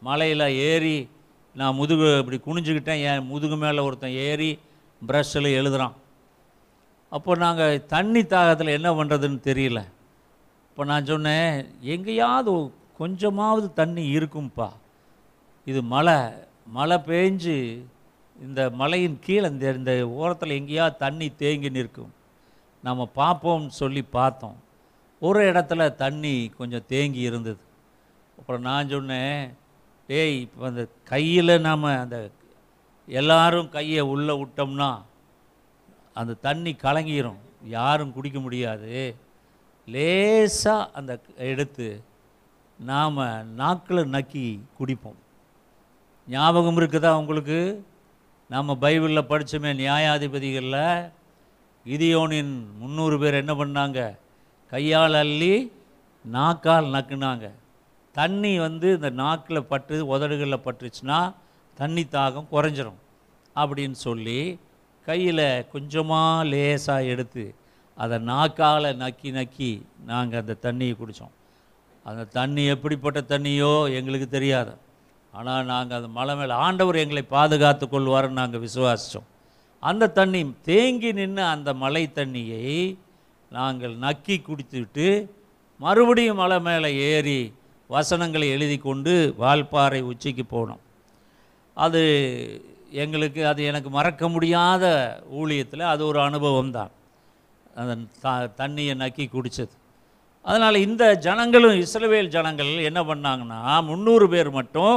மலையில் ஏறி நான் முதுகு இப்படி குனிஞ்சுக்கிட்டேன். என் முதுகு மேலே ஒருத்தன் ஏறி ப்ரஷ்ஷில் எழுதுறான். அப்போ நாங்கள் தண்ணி தாகத்தில் என்ன பண்ணுறதுன்னு தெரியல. இப்போ நான் சொன்னேன் எங்கேயாவது கொஞ்சமாவது தண்ணி இருக்கும்ப்பா இது மழை மழை பேஞ்சு இந்த மலையின் கீழே இந்த இந்த ஓரத்தில் எங்கேயா தண்ணி தேங்கி நிற்கும். நம்ம பார்ப்போம்னு சொல்லி பார்த்தோம். ஒரு இடத்துல தண்ணி கொஞ்சம் தேங்கி இருந்தது. அப்புறம் நான் சொன்னேன் டேய் இப்போ அந்த கையில் நாம் அந்த எல்லாரும் கையை உள்ளே விட்டோம்னா அந்த தண்ணி கலங்கிரும். யாரும் குடிக்க முடியாது. லேசாக அந்த எடுத்து நாம் நாக்கில் நக்கி குடிப்போம். ஞாபகம் இருக்குதா உங்களுக்கு? நாம் பைபிளில் படித்தோமே நியாயாதிபதிகளில் கிதியோனின் முந்நூறு பேர் என்ன பண்ணாங்க? கையால் அள்ளி நாக்கால் நக்குனாங்க. தண்ணி வந்து இந்த நாக்கில் பட்டு உதடுகளில் பட்டுச்சுன்னா தண்ணி தாகம் குறைஞ்சிரும் அப்படின்னு சொல்லி கையில் கொஞ்சமாக லேசாக எடுத்து அதை நாக்கால் நக்கி நக்கி நாங்கள் அந்த தண்ணியை குடித்தோம் அந்த தண்ணி எப்படிப்பட்ட தண்ணியோ எங்களுக்கு தெரியாது. ஆனால் நாங்கள் அது மலை மேலே ஆண்டவர் எங்களை பாதுகாத்து கொள்வார்னு நாங்கள் விசுவாசித்தோம் அந்த தண்ணி தேங்கி நின்று அந்த மலை தண்ணியை நாங்கள் நக்கி குடித்துவிட்டு மறுபடியும் மலை மேலே ஏறி வசனங்களை எழுதி கொண்டு வால்பாறை உச்சிக்கு போனோம். அது எங்களுக்கு அது எனக்கு மறக்க முடியாத ஊழியத்தில் அது ஒரு அனுபவம் தான். அந்த த தண்ணியை நக்கி குடித்தது. அதனால் இந்த ஜனங்களும் இஸ்ரவேல் ஜனங்கள் என்ன பண்ணாங்கன்னா முந்நூறு பேர் மட்டும்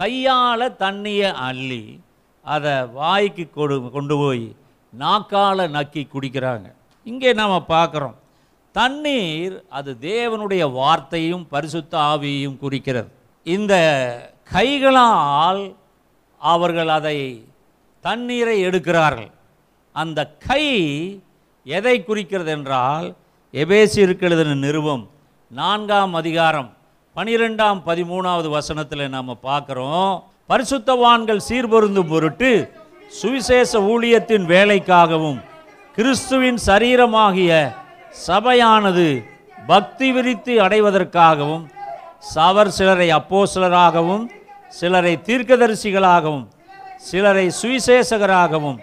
கையால் தண்ணியை அள்ளி அதை வாய்க்கு கொடு கொண்டு போய் நாக்கால் நக்கி குடிக்கிறாங்க. இங்கே நாம் பார்க்குறோம். தண்ணீர் அது தேவனுடைய வார்த்தையும் பரிசுத்த ஆவியையும் குறிக்கிறது. இந்த கைகளால் அவர்கள் அதை தண்ணீரை எடுக்கிறார்கள். அந்த கை எதை குறிக்கிறது என்றால் எபேசியருக்கு எழுதின நிறுவம் நான்காம் அதிகாரம் பனிரெண்டாம் பதிமூணாவது வசனத்தில் நாம் பார்க்குறோம். பரிசுத்தவான்கள் சீர்பொருந்தும் பொருட்டு சுவிசேஷ ஊழியத்தின் வேலைக்காகவும் கிறிஸ்துவின் சரீரமாகிய சபையானது பக்தி விரித்து அடைவதற்காகவும் சவர் சிலரை அப்போஸ்தலராகவும் சிலரை தீர்க்கதரிசிகளாகவும் சிலரை சுவிசேஷகராகவும்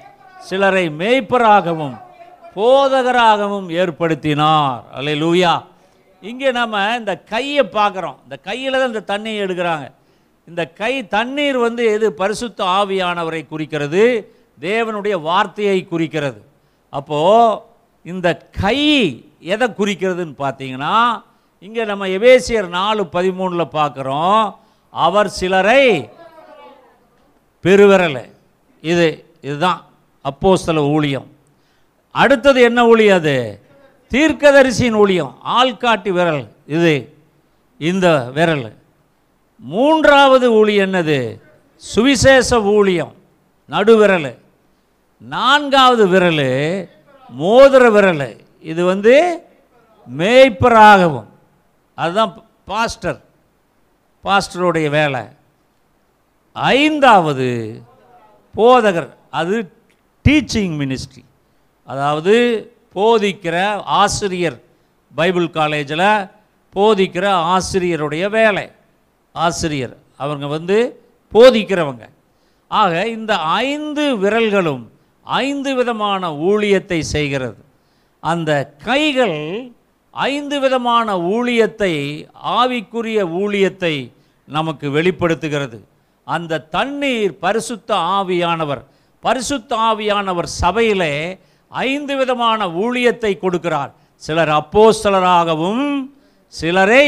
சிலரை மேய்ப்பராகவும் போதகராகவும் ஏற்படுத்தினார். அல்லேலூயா. இங்கே நம்ம இந்த கையை பார்க்குறோம். இந்த கையில் தான் இந்த தண்ணியை எடுக்கிறாங்க. இந்த கை தண்ணீர் வந்து எது? பரிசுத்த ஆவியானவரை குறிக்கிறது. தேவனுடைய வார்த்தையை குறிக்கிறது. அப்போது இந்த கை எதை குறிக்கிறதுன்னு பார்த்தீங்கன்னா இங்கே நம்ம எபேசியர் நாலு பதிமூணில் பார்க்குறோம். அவர் சிலரை பெருவிரலை இது இதுதான் அப்போஸ்தல ஊழியம். அடுத்தது என்ன ஊழியம் அது? தீர்க்கதரிசியின் ஊழியம் ஆள்காட்டி விரல் இது இந்த விரல். மூன்றாவது ஊழி என்னது? சுவிசேஷ ஊழியம் நடுவிரல். நான்காவது விரல் மோதிர விரல். இது வந்து மேய்ப்பராகவும் அதுதான் பாஸ்டர் பாஸ்டருடைய வேலை. ஐந்தாவது போதகர் அது டீச்சிங் மினிஸ்ட்ரி. அதாவது போதிக்கிற ஆசிரியர் பைபிள் காலேஜில் போதிக்கிற ஆசிரியருடைய வேலை. ஆசிரியர். அவங்க வந்து போதிக்கிறவங்க. ஆக இந்த ஐந்து விரல்களும் ஐந்து விதமான ஊழியத்தை செய்கிறது. அந்த கைகள் ஐந்து விதமான ஊழியத்தை ஆவிக்குரிய ஊழியத்தை நமக்கு வெளிப்படுத்துகிறது. அந்த தண்ணீர் பரிசுத்த ஆவியானவர் பரிசுத்த ஆவியானவர் சபையிலே ஐந்து விதமான ஊழியத்தை கொடுக்கிறார். சிலர் அப்போஸ்தலராகவும் சிலரை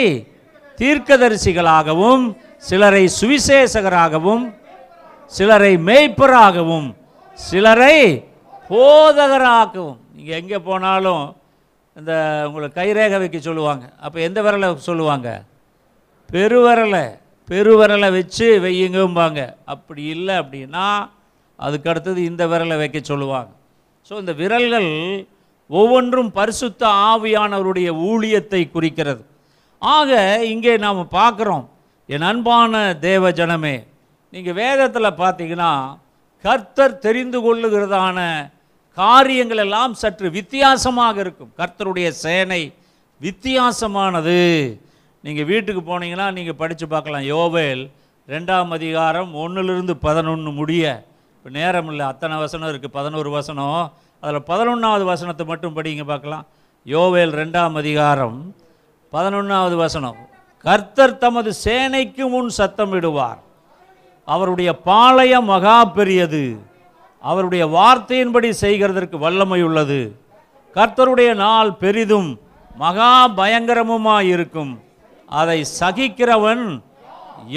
தீர்க்கதரிசிகளாகவும் சிலரை சுவிசேஷகராகவும் சிலரை மேய்ப்பராகவும் சிலரை போதகராகவும். நீங்கள் எங்கே போனாலும் இந்த உங்களை கைரேகை வைக்க சொல்லுவாங்க. அப்போ எந்த விரலை சொல்லுவாங்க? பெருவரலை. பெருவரலை வச்சு வையுங்கம்பாங்க. அப்படி இல்லை அப்படின்னா அதுக்கு அடுத்தது இந்த விரலை வைக்க சொல்லுவாங்க. ஸோ இந்த விரல்கள் ஒவ்வொன்றும் பரிசுத்த ஆவியானவருடைய ஊழியத்தை குறிக்கிறது. ஆக இங்கே நாம் பார்க்குறோம் என் அன்பான தேவ ஜனமே நீங்கள் வேதத்தில் பார்த்தீங்கன்னா கர்த்தர் தெரிந்து கொள்ளுகிறதான காரியங்கள் எல்லாம் சற்று வித்தியாசமாக இருக்கும். கர்த்தருடைய சேனை வித்தியாசமானது. நீங்கள் வீட்டுக்கு போனீங்கன்னா நீங்கள் படித்து பார்க்கலாம். யோவேல் ரெண்டாம் அதிகாரம் ஒன்றுலேருந்து பதினொன்று முடிய இப்போ நேரம் இல்லை. அத்தனை வசனம் இருக்குது பதினோரு வசனம். அதில் பதினொன்றாவது வசனத்தை மட்டும் படிங்க பார்க்கலாம். யோவேல் ரெண்டாம் அதிகாரம் பதினொன்றாவது வசனம். கர்த்தர் தமது சேனைக்கு முன் சத்தமிடுவார் அவருடைய பாளையம் மகா பெரியது. அவருடைய வார்த்தையின்படி செய்கிறதற்கு வல்லமை உள்ளது. கர்த்தருடைய நாள் பெரிதும் மகா பயங்கரமுமாய் இருக்கும். அதை சகிக்கிறவன்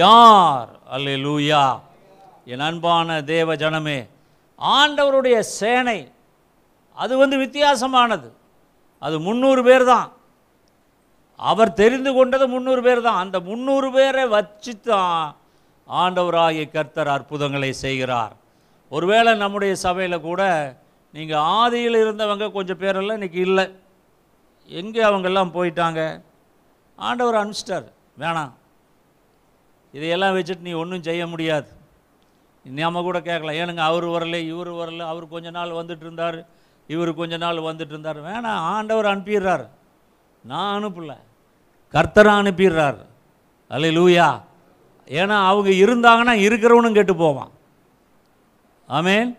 யார்? அல்ல லூயா என் அன்பான தேவ ஜனமே ஆண்டவருடைய சேனை அது வந்து வித்தியாசமானது. அது முந்நூறு பேர் தான் அவர் தெரிந்து கொண்டது முந்நூறு பேர் தான் அந்த முந்நூறு பேரை வச்சு தான் ஆண்டவராகிய கர்த்தர் அற்புதங்களை செய்கிறார். ஒருவேளை நம்முடைய சபையில் கூட நீங்கள் ஆதியில் இருந்தவங்க கொஞ்சம் பேரெல்லாம் இன்றைக்கி இல்லை. எங்கே அவங்கெல்லாம் போயிட்டாங்க? ஆண்டவர் அனுப்பிச்சிட்டார். வேணாம். இதையெல்லாம் வச்சுட்டு நீ ஒன்றும் செய்ய முடியாது. நம்ம கூட கேட்கலாம். ஏனுங்க அவர் வரல இவர் வரல அவர் கொஞ்ச நாள் வந்துட்டு இருந்தார் இவர் கொஞ்ச நாள் வந்துட்டு இருந்தார். வேணாம் ஆண்டவர் அனுப்பிடுறார். நான் அனுப்பல. கர்த்தரை அனுப்பிடுறார். அல்ல லூயா ஏன்னா அவங்க இருந்தாங்கன்னா இருக்கிறவனும் கெட்டு போவான். ஆமேன்.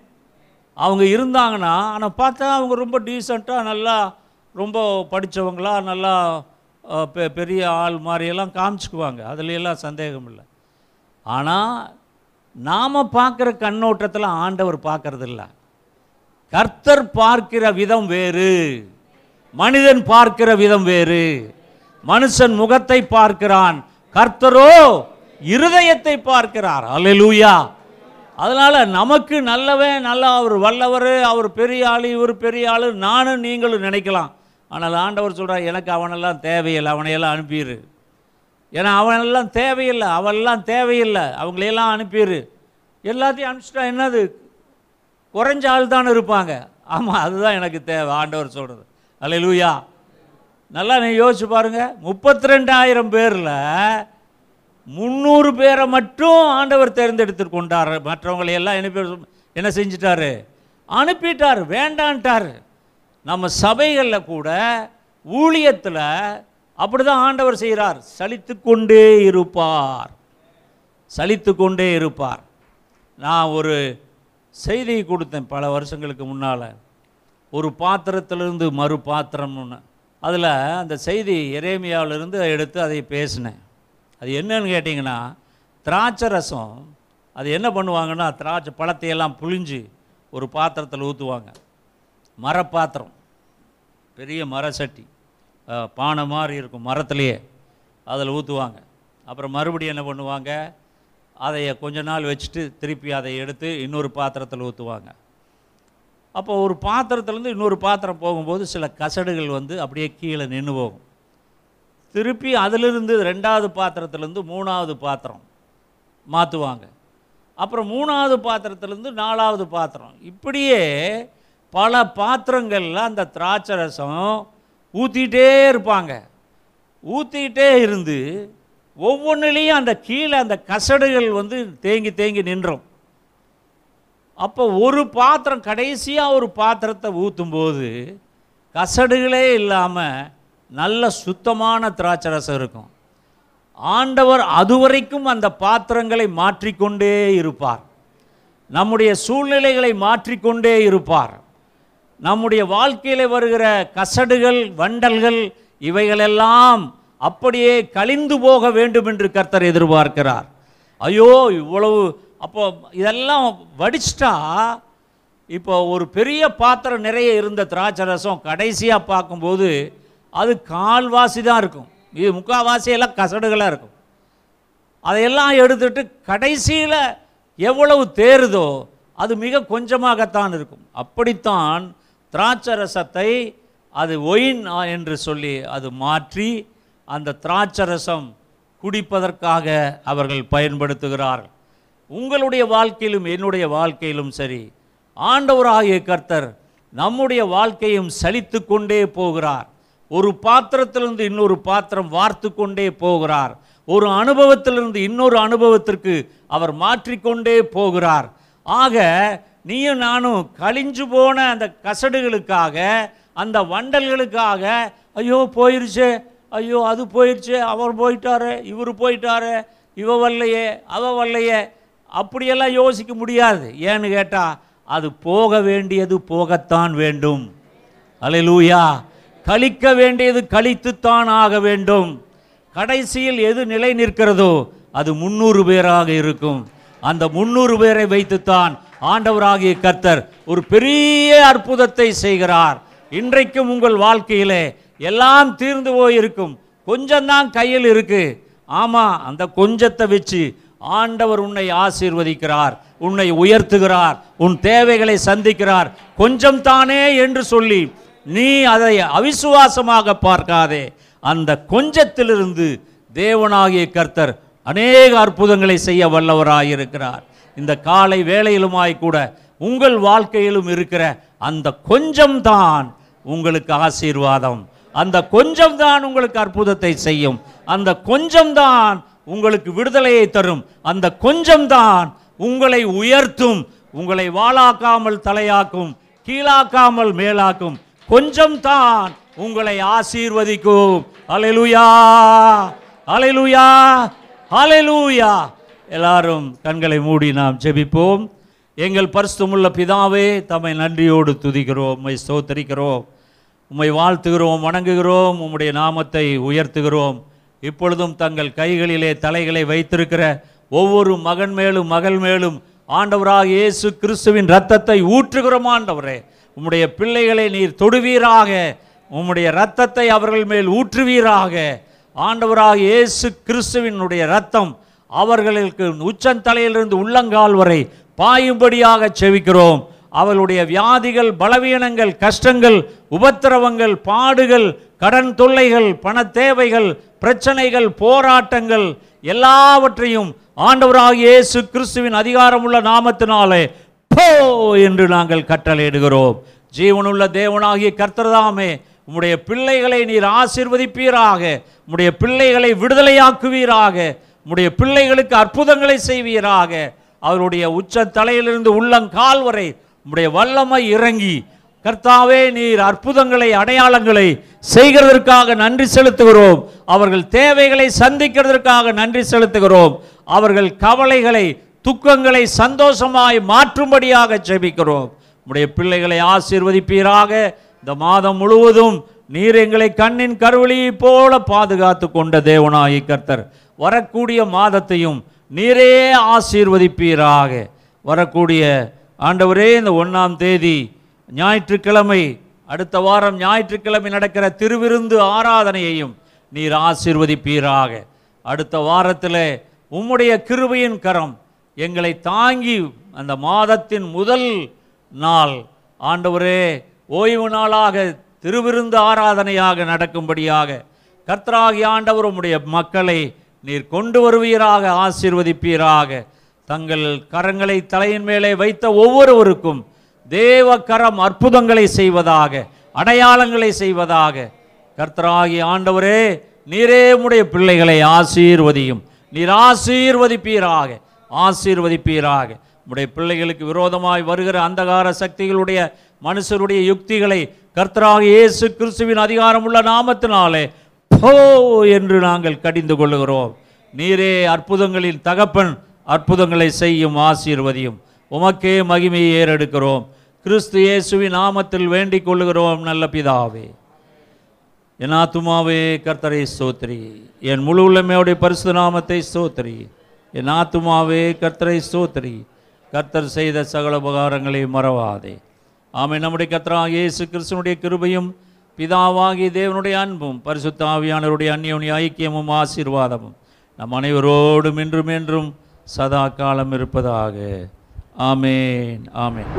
அவங்க இருந்தாங்கன்னா ஆனால் பார்த்தா அவங்க ரொம்ப டீசெண்டாக நல்லா ரொம்ப படித்தவங்களா நல்லா பெ- பெரிய ஆள் மாதிரியெல்லாம் காமிச்சுக்குவாங்க. அதுல எல்லாம் சந்தேகம் இல்லை ஆனால் நாம் பார்க்குற கண்ணோட்டத்தில் ஆண்டவர் பார்க்கறது கர்த்தர் பார்க்கிற விதம் வேறு. மனிதன் பார்க்கிற விதம் வேறு. மனுஷன் முகத்தை பார்க்கிறான். கர்த்தரோ இருதயத்தை பார்க்கிறார். அலலூயா அதனால் நமக்கு நல்லவன் நல்ல அவர் வல்லவர் அவர் பெரிய ஆள் இவர் பெரிய ஆள் நானும் நீங்களும் நினைக்கலாம். ஆனால் ஆண்டவர் சொல்கிறார் எனக்கு அவனெல்லாம் தேவையில்லை அவனையெல்லாம் அனுப்பிடு ஏன்னா அவனெல்லாம் தேவையில்லை அவெல்லாம் தேவையில்லை அவங்களையெல்லாம் அனுப்பிடு எல்லாத்தையும் அனுப்பிச்சிட்டா என்னது? குறைஞ்ச ஆள் தானே இருப்பாங்க. ஆமாம் அதுதான் எனக்கு தேவை ஆண்டவர் சொல்கிறது அல்லேலூயா நல்லா நீ யோசிச்சு பாருங்கள் முப்பத்தி ரெண்டாயிரம் பேரில் முந்நூறு பேரை மட்டும் ஆண்டவர் தேர்ந்தெடுத்து கொண்டார். மற்றவங்களை எல்லாம் என்ன என்ன செஞ்சிட்டாரு? அனுப்பிட்டார் வேண்டான்ட்டார். நம்ம சபைகளில் கூட ஊழியத்தில் அப்படி தான் ஆண்டவர் செய்கிறார் சலித்து கொண்டே இருப்பார். சலித்து கொண்டே இருப்பார். நான் ஒரு செய்தியை கொடுத்தேன் பல வருஷங்களுக்கு முன்னால். ஒரு பாத்திரத்திலிருந்து மறு பாத்திரம்னு. அதில் அந்த செய்தி இறைமையாவிலிருந்து எடுத்து அதை பேசினேன். அது என்னன்னு கேட்டிங்கன்னா திராட்சை ரசம் அது என்ன பண்ணுவாங்கன்னா திராட்சை பழத்தையெல்லாம் புழிஞ்சு ஒரு பாத்திரத்தில் ஊற்றுவாங்க மரப்பாத்திரம். பெரிய மர சட்டி. பானை மாதிரி இருக்கும் மரத்துலேயே. அதில் ஊற்றுவாங்க அப்புறம் மறுபடியும் என்ன பண்ணுவாங்க? அதை கொஞ்ச நாள் வச்சுட்டு திருப்பி அதை எடுத்து இன்னொரு பாத்திரத்தில் ஊற்றுவாங்க அப்போ ஒரு பாத்திரத்துலேருந்து இன்னொரு பாத்திரம் போகும்போது சில கசடுகள் வந்து அப்படியே கீழே நின்று போகும். திருப்பி அதிலிருந்து ரெண்டாவது பாத்திரத்துலேருந்து மூணாவது பாத்திரம் மாற்றுவாங்க அப்புறம் மூணாவது பாத்திரத்துலேருந்து நாலாவது பாத்திரம். இப்படியே பல பாத்திரங்களில் அந்த திராட்சை ரசம் ஊற்றிக்கிட்டே இருப்பாங்க. ஊற்றிக்கிட்டே இருந்து ஒவ்வொன்றுலேயும் அந்த கீழே அந்த கசடுகள் வந்து தேங்கி தேங்கி நின்றோம். அப்போ ஒரு பாத்திரம் கடைசியாக ஒரு பாத்திரத்தை ஊற்றும்போது கசடுகளே இல்லாமல் நல்ல சுத்தமான திராட்சை ரசம் இருக்கும். ஆண்டவர் அதுவரைக்கும் அந்த பாத்திரங்களை மாற்றிக்கொண்டே இருப்பார். நம்முடைய சூழ்நிலைகளை மாற்றிக்கொண்டே இருப்பார். நம்முடைய வாழ்க்கையில் வருகிற கசடுகள் வண்டல்கள் இவைகளெல்லாம் அப்படியே கழிந்து போக வேண்டும் என்று கர்த்தர் எதிர்பார்க்கிறார். ஐயோ இவ்வளவு அப்போ இதெல்லாம் வடிச்சிட்டா இப்போ ஒரு பெரிய பாத்திரம் நிறைய இருந்த திராட்சை ரசம் கடைசியாக பார்க்கும்போது அது கால்வாசி தான் இருக்கும். இது முக்கால்வாசியெல்லாம் கசடுகளாக இருக்கும். அதையெல்லாம் எடுத்துட்டு கடைசியில் எவ்வளவு தேறுதோ அது மிக கொஞ்சமாகத்தான் இருக்கும். அப்படித்தான் திராட்சை ரசத்தை அது ஒயின் என்று சொல்லி அது மாற்றி அந்த திராட்சரசம் குடிப்பதற்காக அவர்கள் பயன்படுத்துகிறார்கள். உங்களுடைய வாழ்க்கையிலும் என்னுடைய வாழ்க்கையிலும் சரி ஆண்டவராகிய கர்த்தர் நம்முடைய வாழ்க்கையும் சலித்து கொண்டே போகிறார். ஒரு பாத்திரத்திலிருந்து இன்னொரு பாத்திரம் வார்த்து கொண்டே போகிறார். ஒரு அனுபவத்திலிருந்து இன்னொரு அனுபவத்திற்கு அவர் மாற்றிக்கொண்டே போகிறார். ஆக நீயும் நானும் கழிஞ்சு போன அந்த கசடுகளுக்காக அந்த வண்டல்களுக்காக ஐயோ போயிருச்சே ஐயோ அது போயிடுச்சு அவர் போயிட்டாரு இவர் போயிட்டாரு இவ வரலையே அவ வரலையே அப்படியெல்லாம் யோசிக்க முடியாது. ஏன்னு கேட்டால் அது போக வேண்டியது போகத்தான் வேண்டும். அல்லேலூயா கழிக்க வேண்டியது கழித்துத்தான் ஆக வேண்டும். கடைசியில் எது நிலை நிற்கிறதோ அது முந்நூறு பேராக இருக்கும். அந்த முன்னூறு பேரை வைத்துத்தான் ஆண்டவராகிய கர்த்தர் ஒரு பெரிய அற்புதத்தை செய்கிறார். இன்றைக்கும் உங்கள் வாழ்க்கையிலே எல்லாம் தீர்ந்து போயிருக்கும். கொஞ்சம்தான் கையில் இருக்கு. ஆமாம் அந்த கொஞ்சத்தை வச்சு ஆண்டவர் உன்னை ஆசீர்வதிக்கிறார் உன்னை உயர்த்துகிறார் உன் தேவைகளை சந்திக்கிறார். கொஞ்சம் தானே என்று சொல்லி நீ அதை அவிசுவாசமாக பார்க்காதே. அந்த கொஞ்சத்திலிருந்து தேவனாகிய கர்த்தர் அநேக அற்புதங்களை செய்ய வல்லவராயிருக்கிறார். இந்த காலை வேளையிலுமாய் கூட உங்கள் வாழ்க்கையிலும் இருக்கிற அந்த கொஞ்சம்தான் உங்களுக்கு ஆசீர்வாதம். அந்த கொஞ்சம்தான் உங்களுக்கு அற்புதத்தை செய்யும். அந்த கொஞ்சம்தான் உங்களுக்கு விடுதலையை தரும். அந்த கொஞ்சம்தான் உங்களை உயர்த்தும். உங்களை வாழாக்காமல் தலையாக்கும். கீழாக்காமல் மேலாக்கும். கொஞ்சம்தான் உங்களை ஆசீர்வதிக்கும். அலையலுயா அலையலுயா அலைலுயா எல்லாரும் கண்களை மூடி நாம் ஜெபிப்போம். எங்கள் பரிசுமுள்ள பிதாவே தம்மை நன்றியோடு துதிக்கிறோம். உம்மை ஸ்தோத்தரிக்கிறோம். உம்மை வாழ்த்துகிறோம் வணங்குகிறோம் உம்முடைய நாமத்தை உயர்த்துகிறோம். இப்பொழுதும் தங்கள் கைகளிலே தலைகளை வைத்திருக்கிற ஒவ்வொரு மகன் மேலும் மகள் மேலும் ஆண்டவராக இயேசு கிறிஸ்துவின் இரத்தத்தை ஊற்றுகிறோம் ஆண்டவரே. உம்முடைய பிள்ளைகளை நீர் தொடுவீராக. உம்முடைய இரத்தத்தை அவர்கள் மேல் ஊற்றுவீராக. ஆண்டவராக இயேசு கிறிஸ்துவினுடைய இரத்தம் அவர்களுக்கு உச்சந்தலையிலிருந்து உள்ளங்கால் வரை பாயும்படியாக செவிக்கிறோம். அவளுடைய வியாதிகள் பலவீனங்கள் கஷ்டங்கள் உபத்திரவங்கள் பாடுகள் கடன் தொல்லைகள் பண தேவைகள் பிரச்சனைகள் போராட்டங்கள் எல்லாவற்றையும் ஆண்டவராகிய இயேசு கிறிஸ்துவின் அதிகாரமுள்ள நாமத்தினாலே போ என்று நாங்கள் கட்டளையிடுகிறோம். ஜீவனுள்ள தேவனாகிய கர்த்தர்தாமே உம்முடைய பிள்ளைகளை நீர் ஆசீர்வதிப்பீராக உம்முடைய பிள்ளைகளை விடுதலையாக்குவீராக உம்முடைய பிள்ளைகளுக்கு அற்புதங்களை செய்வீராக. அவருடைய உச்ச தலையிலிருந்து உள்ளங்கால் வரை உம்முடைய வல்லமை இறங்கி கர்த்தாவே நீர் அற்புதங்களை அடையாளங்களை செய்கிறதற்காக நன்றி செலுத்துகிறோம். அவர்கள் தேவைகளை சந்திக்கிறதற்காக நன்றி செலுத்துகிறோம். அவர்கள் கவலைகளை துக்கங்களை சந்தோஷமாய் மாற்றும்படியாக ஜெபிக்கிறோம். உம்முடைய பிள்ளைகளை ஆசீர்வதிப்பீராக. இந்த மாதம் முழுவதும் நீர் எங்களை கண்ணின் கருவளியைப் போல பாதுகாத்து கொண்ட தேவனாகி கர்த்தர். வரக்கூடிய மாதத்தையும் நீரே ஆசீர்வதிப்பீராக. வரக்கூடிய ஆண்டவரே இந்த ஒன்றாம் தேதி ஞாயிற்றுக்கிழமை அடுத்த வாரம் ஞாயிற்றுக்கிழமை நடக்கிற திருவிருந்து ஆராதனையையும் நீர் ஆசீர்வதிப்பீராக. அடுத்த வாரத்தில் உம்முடைய கிருபையின் கரம் எங்களை தாங்கி அந்த மாதத்தின் முதல் நாள். ஆண்டவரே ஓய்வு நாளாக திருவிருந்து ஆராதனையாக நடக்கும்படியாக கர்த்தராகி ஆண்டவர் உம்முடைய மக்களை நீர் கொண்டு வருவீராக ஆசீர்வதிப்பீராக. தங்கள் கரங்களை தலையின் மேலே வைத்த ஒவ்வொருவருக்கும் தேவ கரம் அற்புதங்களை செய்வதாக அடையாளங்களை செய்வதாக. கர்த்தராகி ஆண்டவரே நீரே உடைய பிள்ளைகளை ஆசீர்வதியும். நீர் ஆசீர்வதிப்பீராக ஆசீர்வதிப்பீராக. உடைய பிள்ளைகளுக்கு விரோதமாய் வருகிற அந்தகார சக்திகளுடைய மனுஷருடைய யுக்திகளை கர்த்தராக இயேசு கிறிஸ்துவின் அதிகாரமுள்ள நாமத்தினாலே போ என்று நாங்கள் கடிந்து கொள்ளுகிறோம். நீரே அற்புதங்களின் தகப்பன் அற்புதங்களை செய்யும் ஆசீர்வதியும். உமக்கே மகிமையை ஏறெடுக்கிறோம். கிறிஸ்து இயேசுவின் நாமத்தில் வேண்டிக் கொள்ளுகிறோம் நல்ல பிதாவே. என் ஆத்துமாவே கர்த்தரை சோத்ரி என் முழு உள்ளமையோடைய பரிசு நாமத்தை சோத்ரி என் ஆத்துமாவே கர்த்தரை சோத்ரி கர்த்தர் செய்த சகல உபகாரங்களை மறவாதே. ஆமை நம்முடைய கர்த்தராக இயேசு கிறிஸ்துனுடைய கிருபையும் பிதாவாகிய தேவனுடைய அன்பும் பரிசுத்த ஆவியானவருடைய அந்நியோனிய ஐக்கியமும் ஆசீர்வாதமும். நம் அனைவரோடும் இன்றும் என்றும் சதா காலம் இருப்பதாக. ஆமேன் ஆமேன்.